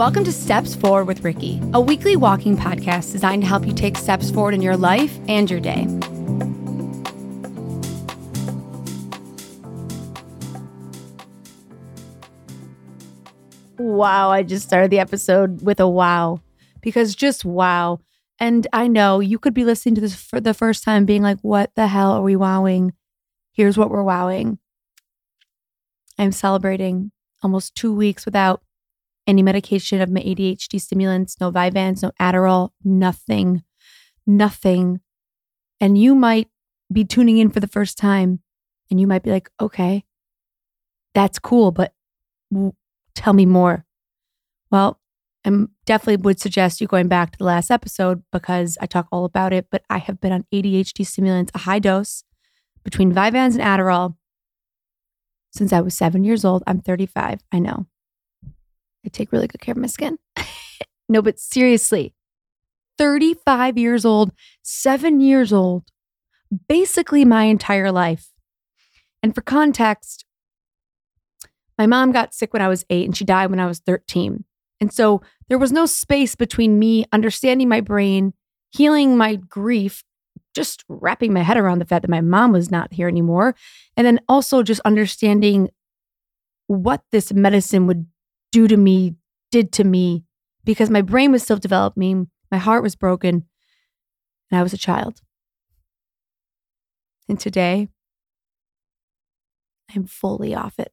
Welcome to Steps Forward with Ricky, a weekly walking podcast designed to help you take steps forward in your life and your day. Wow, I just started the episode with a wow because just wow. And I know you could be listening to this for the first time being like, what the hell are we wowing? Here's what we're wowing. I'm celebrating almost two weeks without any medication of my ADHD stimulants, no Vyvanse, no Adderall, nothing, nothing. And you might be tuning in for the first time and you might be like, okay, that's cool, but w- tell me more. Well, I definitely would suggest you going back to the last episode because I talk all about it. But I have been on ADHD stimulants, a high dose between Vyvanse and Adderall since I was seven years old. I'm 35. I know. I take really good care of my skin. no, but seriously, 35 years old, seven years old, basically my entire life. And for context, my mom got sick when I was eight and she died when I was 13. And so there was no space between me understanding my brain, healing my grief, just wrapping my head around the fact that my mom was not here anymore, and then also just understanding what this medicine would do to me, did to me, because my brain was still developing, my heart was broken, and I was a child. And today, I'm fully off it.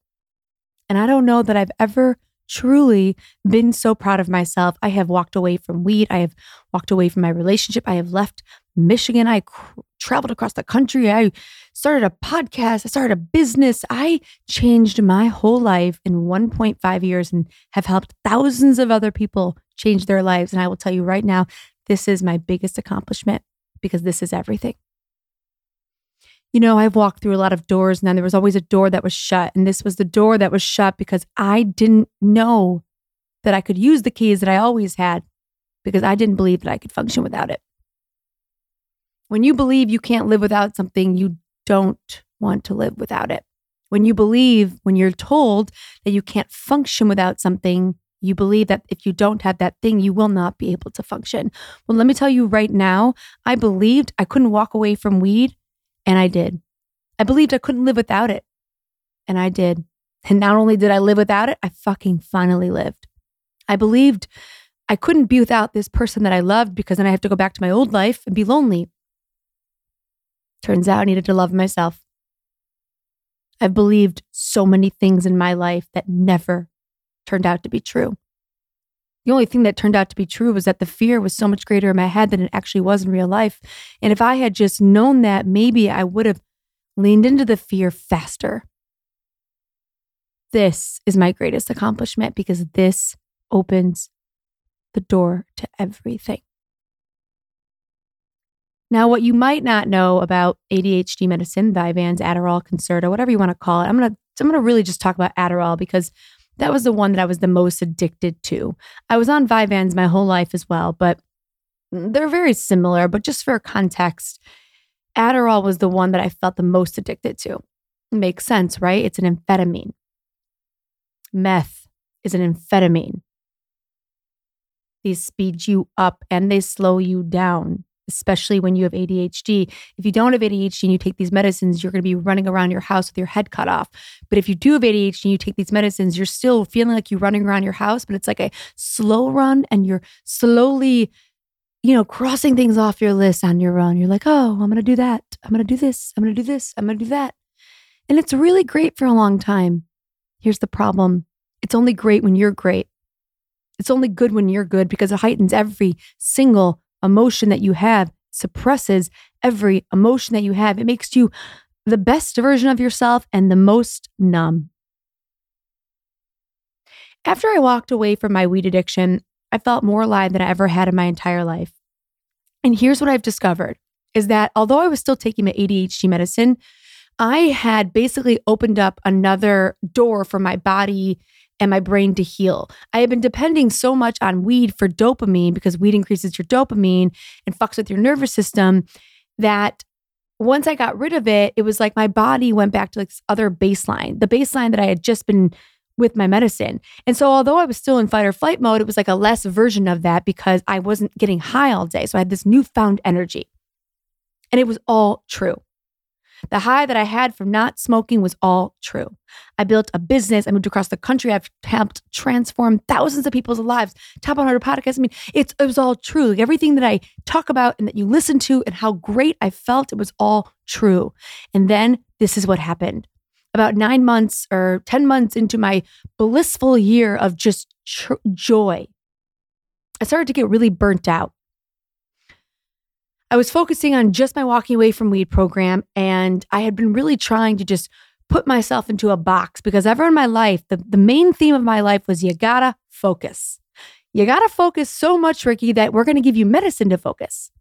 And I don't know that I've ever truly been so proud of myself. I have walked away from weed. I have walked away from my relationship. I have left Michigan. I cr- traveled across the country. I started a podcast. I started a business. I changed my whole life in 1.5 years and have helped thousands of other people change their lives. And I will tell you right now, this is my biggest accomplishment because this is everything you know, I've walked through a lot of doors and then there was always a door that was shut. And this was the door that was shut because I didn't know that I could use the keys that I always had because I didn't believe that I could function without it. When you believe you can't live without something, you don't want to live without it. When you believe, when you're told that you can't function without something, you believe that if you don't have that thing, you will not be able to function. Well, let me tell you right now, I believed I couldn't walk away from weed and I did. I believed I couldn't live without it. And I did. And not only did I live without it, I fucking finally lived. I believed I couldn't be without this person that I loved because then I have to go back to my old life and be lonely. Turns out I needed to love myself. I've believed so many things in my life that never turned out to be true. The only thing that turned out to be true was that the fear was so much greater in my head than it actually was in real life. And if I had just known that, maybe I would have leaned into the fear faster. This is my greatest accomplishment because this opens the door to everything. Now, what you might not know about ADHD medicine, Vyvanse, Adderall, Concerta, whatever you want to call it, I'm gonna I'm gonna really just talk about Adderall because that was the one that I was the most addicted to. I was on Vyvanse my whole life as well, but they're very similar. But just for context, Adderall was the one that I felt the most addicted to. makes sense, right? It's an amphetamine. Meth is an amphetamine. They speed you up and they slow you down especially when you have ADHD. If you don't have ADHD and you take these medicines, you're going to be running around your house with your head cut off. But if you do have ADHD and you take these medicines, you're still feeling like you're running around your house, but it's like a slow run and you're slowly, you know, crossing things off your list on your own. You're like, oh, I'm going to do that. I'm going to do this. I'm going to do this. I'm going to do that. And it's really great for a long time. Here's the problem it's only great when you're great. It's only good when you're good because it heightens every single emotion that you have, suppresses every emotion that you have. It makes you the best version of yourself and the most numb. After I walked away from my weed addiction, I felt more alive than I ever had in my entire life. And here's what I've discovered is that although I was still taking my ADHD medicine, I had basically opened up another door for my body and my brain to heal. I have been depending so much on weed for dopamine because weed increases your dopamine and fucks with your nervous system that once I got rid of it, it was like my body went back to like this other baseline, the baseline that I had just been with my medicine. And so, although I was still in fight or flight mode, it was like a less version of that because I wasn't getting high all day. So, I had this newfound energy. And it was all true. The high that I had from not smoking was all true. I built a business. I moved across the country. I've helped transform thousands of people's lives. Top 100 podcast. I mean, it's, it was all true. Like everything that I talk about and that you listen to and how great I felt, it was all true. And then this is what happened. About nine months or 10 months into my blissful year of just tr- joy, I started to get really burnt out. I was focusing on just my walking away from weed program. And I had been really trying to just put myself into a box because ever in my life, the, the main theme of my life was you gotta focus. You gotta focus so much, Ricky, that we're gonna give you medicine to focus.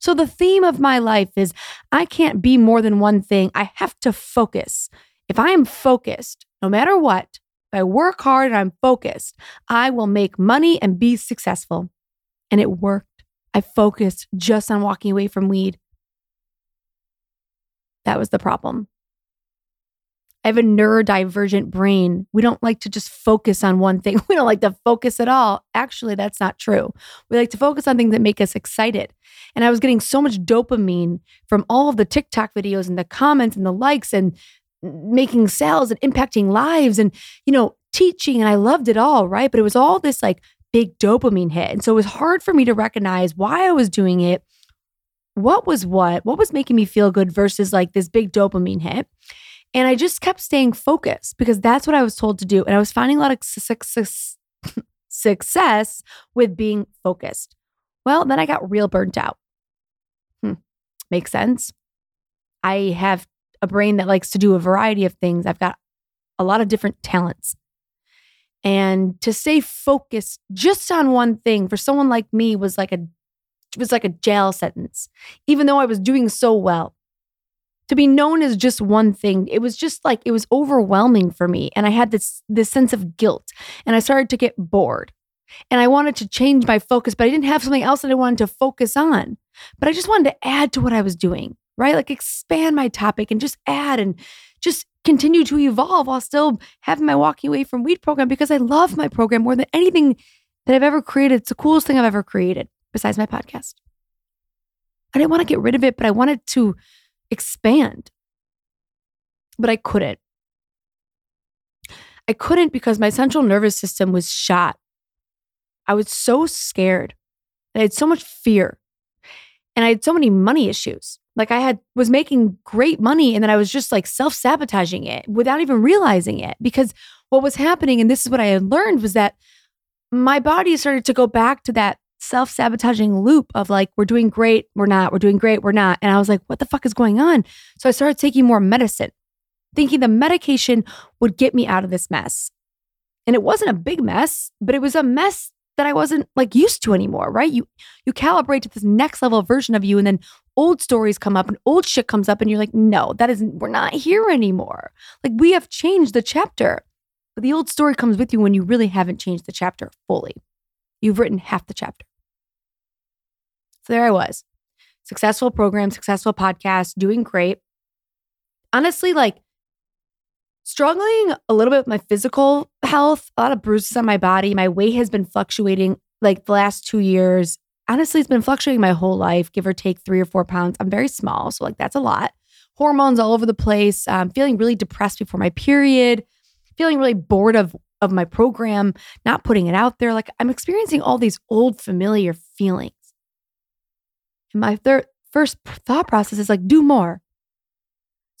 So the theme of my life is I can't be more than one thing. I have to focus. If I am focused, no matter what, if I work hard and I'm focused, I will make money and be successful. And it worked. I focused just on walking away from weed. That was the problem. I have a neurodivergent brain. We don't like to just focus on one thing. We don't like to focus at all. Actually, that's not true. We like to focus on things that make us excited. And I was getting so much dopamine from all of the TikTok videos and the comments and the likes and making sales and impacting lives and, you know, teaching. And I loved it all, right? But it was all this like big dopamine hit. And so it was hard for me to recognize why I was doing it, what was what, what was making me feel good versus like this big dopamine hit. And I just kept staying focused because that's what I was told to do. And I was finding a lot of success, with being focused. Well, then I got real burnt out. Hmm. Makes sense. I have a brain that likes to do a variety of things. I've got a lot of different talents. And to stay focused just on one thing for someone like me was like a was like a jail sentence, even though I was doing so well. To be known as just one thing, it was just like it was overwhelming for me. And I had this this sense of guilt. And I started to get bored. And I wanted to change my focus, but I didn't have something else that I wanted to focus on. But I just wanted to add to what I was doing, right? Like expand my topic and just add and just continue to evolve while still having my walking away from weed program because I love my program more than anything that I've ever created. It's the coolest thing I've ever created besides my podcast. I didn't want to get rid of it, but I wanted to expand. But I couldn't. I couldn't because my central nervous system was shot. I was so scared. I had so much fear. And I had so many money issues. Like I had was making great money and then I was just like self-sabotaging it without even realizing it because what was happening and this is what I had learned was that my body started to go back to that self-sabotaging loop of like we're doing great, we're not, we're doing great, we're not. And I was like, what the fuck is going on? So I started taking more medicine, thinking the medication would get me out of this mess. And it wasn't a big mess, but it was a mess that I wasn't like used to anymore, right? You you calibrate to this next level version of you and then old stories come up and old shit comes up and you're like, "No, that isn't we're not here anymore." Like we have changed the chapter. But the old story comes with you when you really haven't changed the chapter fully. You've written half the chapter. So there I was. Successful program, successful podcast, doing great. Honestly, like struggling a little bit with my physical health, a lot of bruises on my body. My weight has been fluctuating like the last two years. Honestly, it's been fluctuating my whole life, give or take three or four pounds. I'm very small, so like that's a lot. Hormones all over the place. Um, feeling really depressed before my period. Feeling really bored of of my program, not putting it out there. Like I'm experiencing all these old familiar feelings. And my third first thought process is like, do more.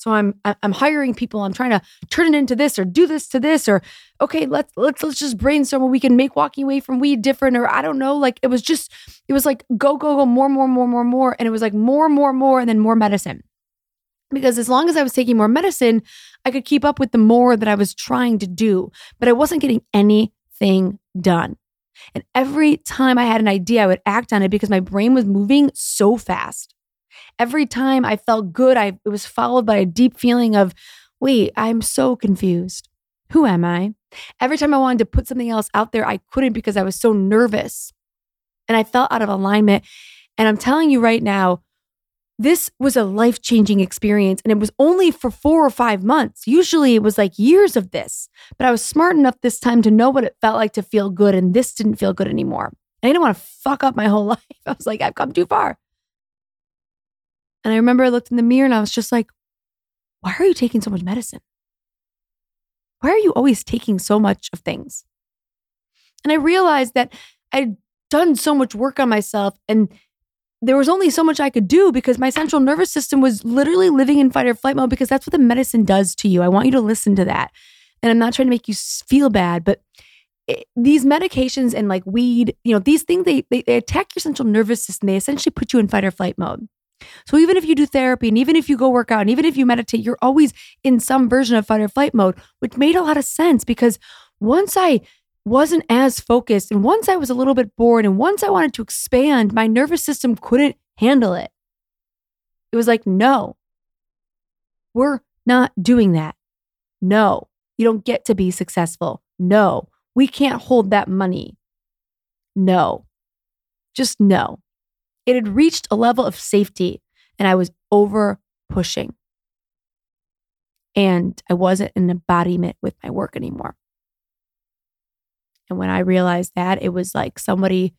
So I'm I'm hiring people. I'm trying to turn it into this or do this to this or okay, let's let's let's just brainstorm what we can make walking away from weed different or I don't know. Like it was just it was like go go go more more more more more and it was like more more more and then more medicine. Because as long as I was taking more medicine, I could keep up with the more that I was trying to do, but I wasn't getting anything done. And every time I had an idea, I would act on it because my brain was moving so fast. Every time I felt good, I it was followed by a deep feeling of, wait, I'm so confused. Who am I? Every time I wanted to put something else out there, I couldn't because I was so nervous. And I felt out of alignment. And I'm telling you right now, this was a life changing experience. And it was only for four or five months. Usually it was like years of this. But I was smart enough this time to know what it felt like to feel good. And this didn't feel good anymore. I didn't want to fuck up my whole life. I was like, I've come too far. And I remember I looked in the mirror and I was just like, why are you taking so much medicine? Why are you always taking so much of things? And I realized that I'd done so much work on myself and there was only so much I could do because my central nervous system was literally living in fight or flight mode because that's what the medicine does to you. I want you to listen to that. And I'm not trying to make you feel bad, but it, these medications and like weed, you know, these things, they, they, they attack your central nervous system. They essentially put you in fight or flight mode. So even if you do therapy and even if you go work out and even if you meditate, you're always in some version of fight or flight mode, which made a lot of sense because once I wasn't as focused and once I was a little bit bored and once I wanted to expand, my nervous system couldn't handle it. It was like, no, we're not doing that. No, you don't get to be successful. No, we can't hold that money. No, just no. It had reached a level of safety and I was over pushing. And I wasn't an embodiment with my work anymore. And when I realized that, it was like somebody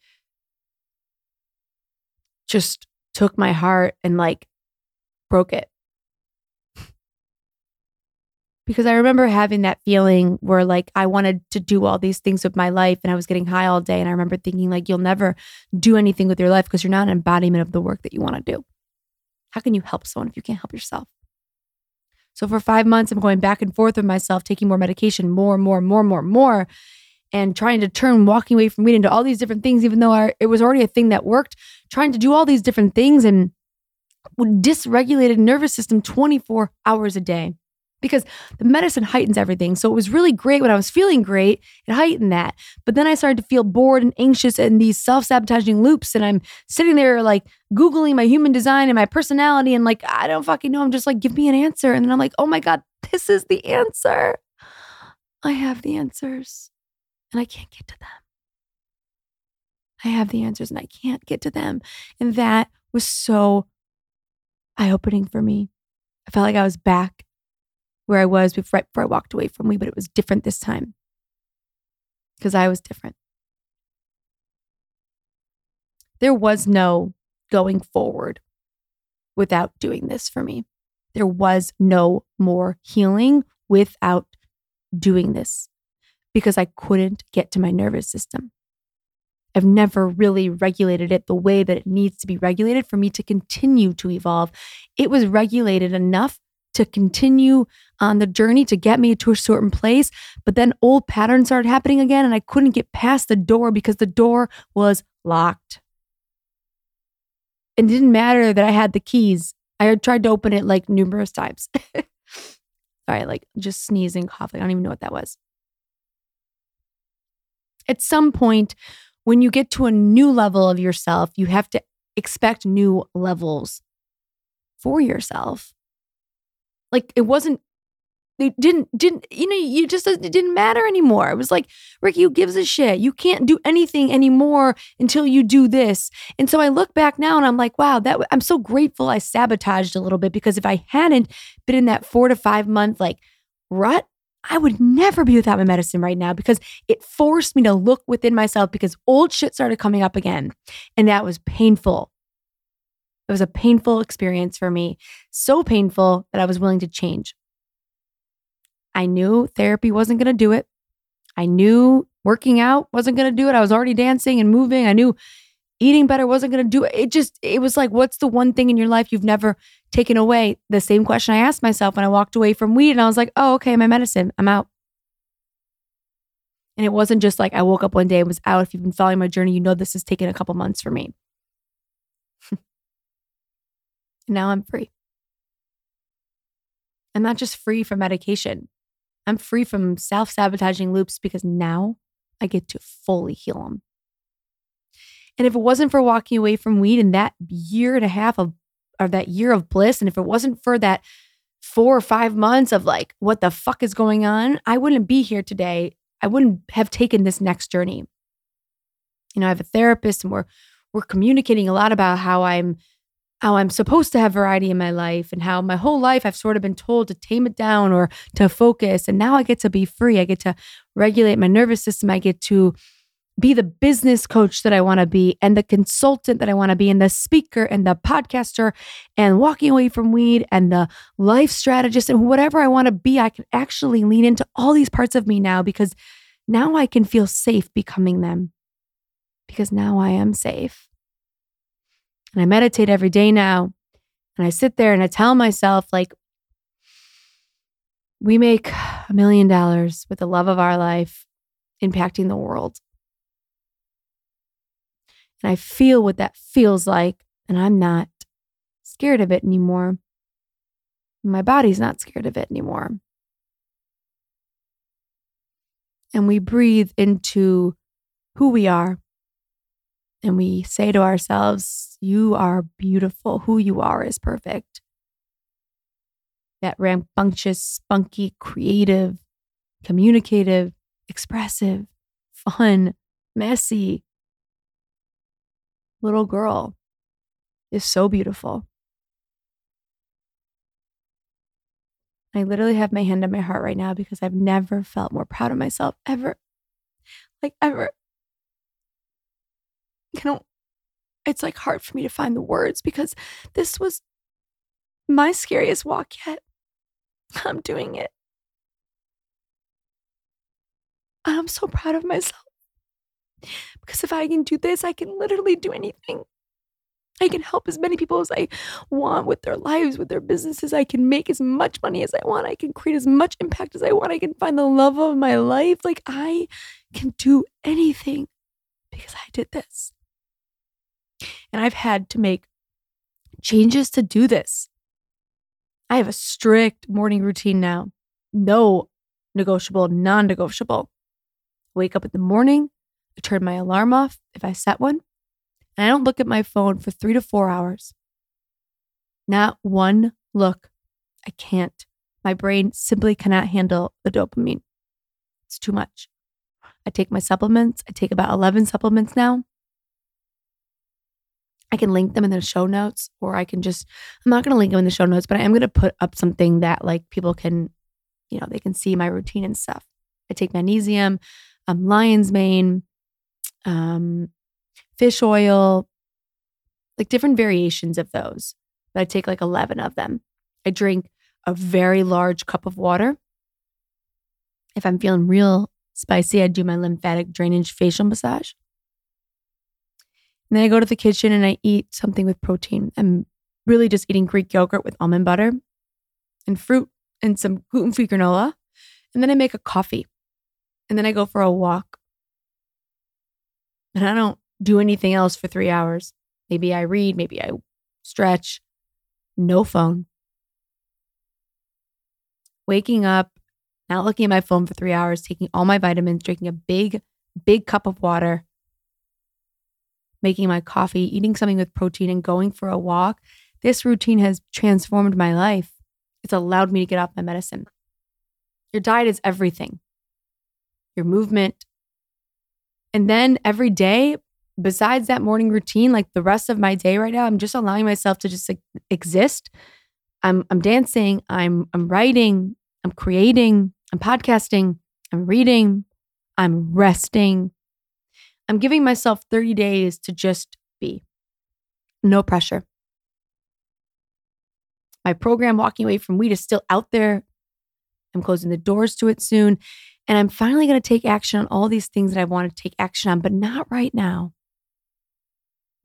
just took my heart and like broke it. Because I remember having that feeling where like I wanted to do all these things with my life and I was getting high all day. And I remember thinking, like, you'll never do anything with your life because you're not an embodiment of the work that you want to do. How can you help someone if you can't help yourself? So for five months, I'm going back and forth with myself, taking more medication, more, more, more, more, more, and trying to turn walking away from weed into all these different things, even though I, it was already a thing that worked, trying to do all these different things and dysregulated nervous system 24 hours a day because the medicine heightens everything. So it was really great when I was feeling great, it heightened that. But then I started to feel bored and anxious in these self sabotaging loops. And I'm sitting there like Googling my human design and my personality. And like, I don't fucking know. I'm just like, give me an answer. And then I'm like, oh my God, this is the answer. I have the answers and I can't get to them. I have the answers and I can't get to them. And that was so eye opening for me. I felt like I was back where I was before, right before I walked away from we, but it was different this time because I was different. There was no going forward without doing this for me. There was no more healing without doing this because I couldn't get to my nervous system. I've never really regulated it the way that it needs to be regulated for me to continue to evolve. It was regulated enough to continue on the journey to get me to a certain place. But then old patterns started happening again, and I couldn't get past the door because the door was locked. It didn't matter that I had the keys. I had tried to open it like numerous times. Sorry, like just sneezing, coughing. I don't even know what that was. At some point, when you get to a new level of yourself, you have to expect new levels for yourself. Like it wasn't it didn't didn't you know you just it didn't matter anymore. It was like ricky who gives a shit? You can't do anything anymore until you do this. And so i look back now and i'm like wow that i'm so grateful i sabotaged a little bit because if i hadn't been in that four to five month like rut i would never be without my medicine right now because it forced me to look within myself because old shit started coming up again. And that was painful it was a painful experience for me, so painful that I was willing to change. I knew therapy wasn't going to do it. I knew working out wasn't going to do it. I was already dancing and moving. I knew eating better wasn't going to do it. It just, it was like, what's the one thing in your life you've never taken away? The same question I asked myself when I walked away from weed. And I was like, oh, okay, my medicine, I'm out. And it wasn't just like I woke up one day and was out. If you've been following my journey, you know this has taken a couple months for me. Now I'm free. I'm not just free from medication. I'm free from self sabotaging loops because now I get to fully heal them. And if it wasn't for walking away from weed in that year and a half of, or that year of bliss, and if it wasn't for that four or five months of like, what the fuck is going on, I wouldn't be here today. I wouldn't have taken this next journey. You know, I have a therapist and we're, we're communicating a lot about how I'm how I'm supposed to have variety in my life and how my whole life I've sort of been told to tame it down or to focus. And now I get to be free. I get to regulate my nervous system. I get to be the business coach that I want to be and the consultant that I want to be and the speaker and the podcaster and walking away from weed and the life strategist and whatever I want to be. I can actually lean into all these parts of me now because now I can feel safe becoming them because now I am safe. And I meditate every day now. And I sit there and I tell myself, like, we make a million dollars with the love of our life impacting the world. And I feel what that feels like. And I'm not scared of it anymore. My body's not scared of it anymore. And we breathe into who we are and we say to ourselves, You are beautiful. Who you are is perfect. That rambunctious, spunky, creative, communicative, expressive, fun, messy little girl is so beautiful. I literally have my hand on my heart right now because I've never felt more proud of myself ever. Like, ever you know, it's like hard for me to find the words because this was my scariest walk yet. I'm doing it. And I'm so proud of myself. Because if I can do this, I can literally do anything. I can help as many people as I want with their lives, with their businesses. I can make as much money as I want. I can create as much impact as I want. I can find the love of my life. Like I can do anything because I did this. And I've had to make changes to do this. I have a strict morning routine now. No negotiable, non negotiable. Wake up in the morning, I turn my alarm off if I set one, and I don't look at my phone for three to four hours. Not one look. I can't. My brain simply cannot handle the dopamine. It's too much. I take my supplements. I take about 11 supplements now. I can link them in the show notes, or I can just, I'm not going to link them in the show notes, but I am going to put up something that like people can, you know, they can see my routine and stuff. I take magnesium, um, lion's mane, um, fish oil, like different variations of those. But I take like 11 of them. I drink a very large cup of water. If I'm feeling real spicy, I do my lymphatic drainage facial massage. And then I go to the kitchen and I eat something with protein. I'm really just eating Greek yogurt with almond butter and fruit and some gluten free granola. And then I make a coffee. And then I go for a walk. And I don't do anything else for three hours. Maybe I read, maybe I stretch. No phone. Waking up, not looking at my phone for three hours, taking all my vitamins, drinking a big, big cup of water, making my coffee, eating something with protein, and going for a walk, this routine has transformed my life. It's allowed me to get off my medicine. Your diet is everything, your movement. And then every day, besides that morning routine, like the rest of my day right now, I'm just allowing myself to just exist. I'm, I'm dancing, I'm, I'm writing, I'm creating, I'm podcasting, I'm reading, I'm resting, I'm giving myself 30 days to just be. No pressure. My program, Walking Away from Weed, is still out there. I'm closing the doors to it soon. And I'm finally going to take action on all these things that I want to take action on, but not right now.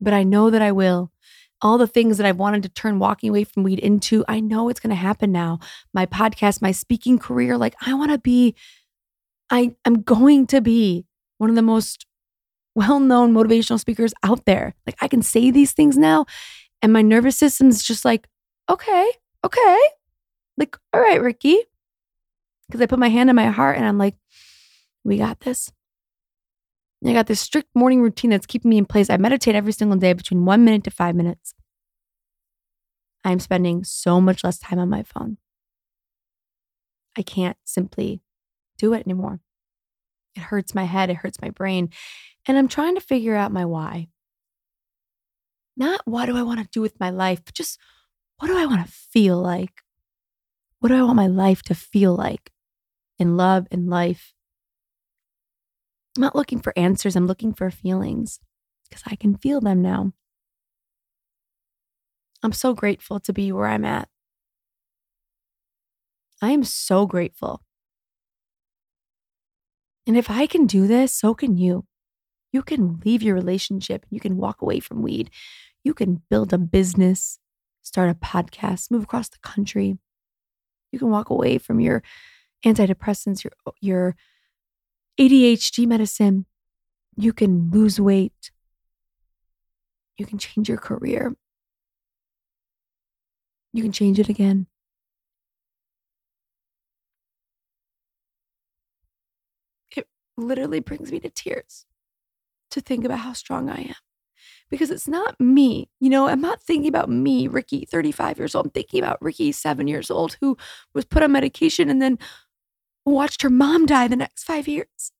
But I know that I will. All the things that I've wanted to turn walking away from weed into, I know it's going to happen now. My podcast, my speaking career, like I want to be, I, I'm going to be one of the most well known motivational speakers out there. Like I can say these things now, and my nervous system is just like, okay, okay. Like, all right, Ricky. Because I put my hand on my heart and I'm like, we got this. I got this strict morning routine that's keeping me in place. I meditate every single day between one minute to five minutes. I'm spending so much less time on my phone. I can't simply do it anymore. It hurts my head, it hurts my brain. And I'm trying to figure out my why. Not what do I want to do with my life, but just what do I want to feel like? What do I want my life to feel like in love and life? I'm not looking for answers, I'm looking for feelings because I can feel them now. I'm so grateful to be where I'm at. I am so grateful. And if I can do this, so can you. You can leave your relationship, you can walk away from weed, you can build a business, start a podcast, move across the country. You can walk away from your antidepressants, your your ADHD medicine. You can lose weight. You can change your career. You can change it again. Literally brings me to tears to think about how strong I am because it's not me. You know, I'm not thinking about me, Ricky, 35 years old. I'm thinking about Ricky, seven years old, who was put on medication and then watched her mom die the next five years.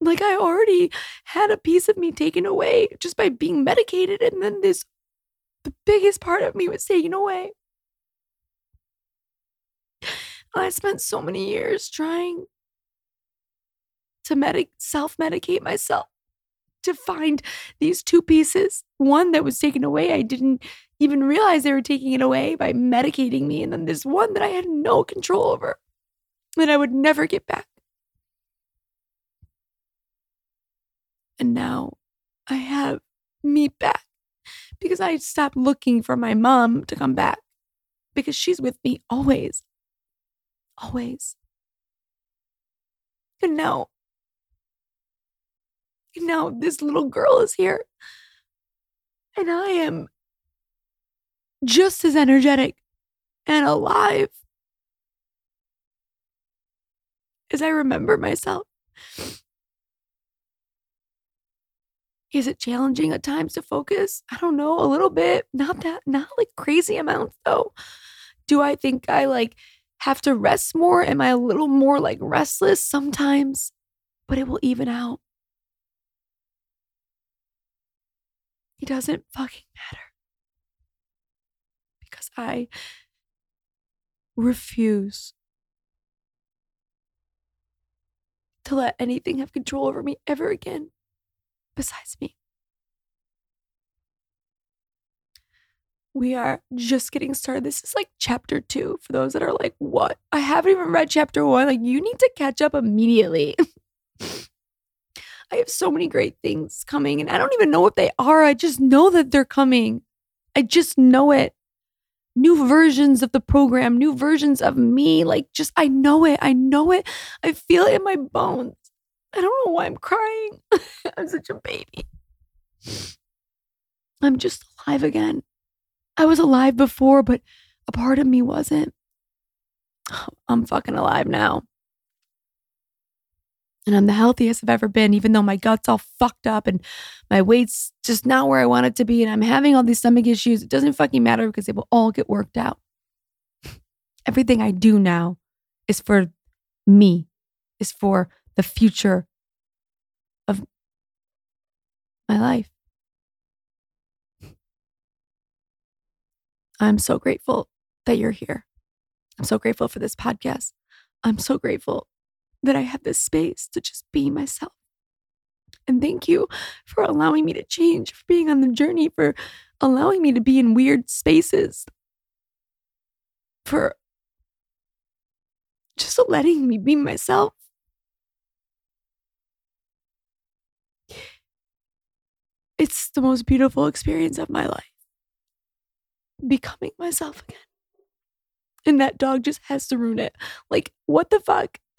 Like I already had a piece of me taken away just by being medicated. And then this, the biggest part of me was taken away. I spent so many years trying to medic self medicate myself to find these two pieces. One that was taken away, I didn't even realize they were taking it away by medicating me. And then this one that I had no control over that I would never get back. And now I have me back because I stopped looking for my mom to come back because she's with me always. Always. And now now this little girl is here. And I am just as energetic and alive as I remember myself. Is it challenging at times to focus? I don't know, a little bit. Not that, not like crazy amounts though. Do I think I like have to rest more? Am I a little more like restless sometimes? But it will even out. It doesn't fucking matter. Because I refuse to let anything have control over me ever again besides me. We are just getting started. This is like chapter two for those that are like, what? I haven't even read chapter one. Like, you need to catch up immediately. I have so many great things coming and I don't even know what they are. I just know that they're coming. I just know it. New versions of the program, new versions of me. Like, just, I know it. I know it. I feel it in my bones. I don't know why I'm crying. I'm such a baby. I'm just alive again. I was alive before, but a part of me wasn't. I'm fucking alive now and I'm the healthiest I've ever been, even though my gut's all fucked up and my weight's just not where I want it to be. And I'm having all these stomach issues. It doesn't fucking matter because they will all get worked out. Everything I do now is for me, is for the future of my life. I'm so grateful that you're here. I'm so grateful for this podcast. I'm so grateful that I have this space to just be myself. And thank you for allowing me to change, for being on the journey, for allowing me to be in weird spaces, for just letting me be myself. It's the most beautiful experience of my life. Becoming myself again. And that dog just has to ruin it. Like, what the fuck?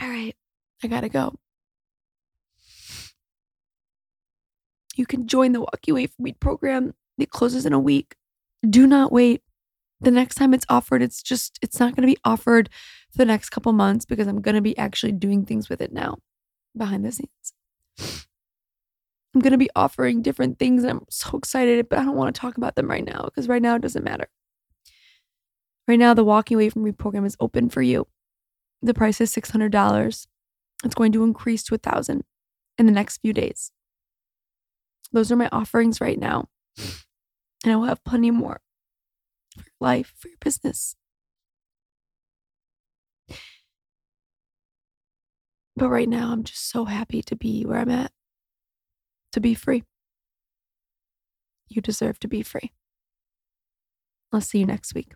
All right, I gotta go. You can join the Walk Away from Weed program. It closes in a week. Do not wait. The next time it's offered, it's just, it's not going to be offered for the next couple months because I'm going to be actually doing things with it now behind the scenes. I'm going to be offering different things and I'm so excited, but I don't want to talk about them right now because right now it doesn't matter. Right now, the Walking Away from Weed program is open for you. The price is $600. It's going to increase to a thousand in the next few days. Those are my offerings right now. And I will have plenty more for your life, for your business. But right now, I'm just so happy to be where I'm at, to be free. You deserve to be free. I'll see you next week.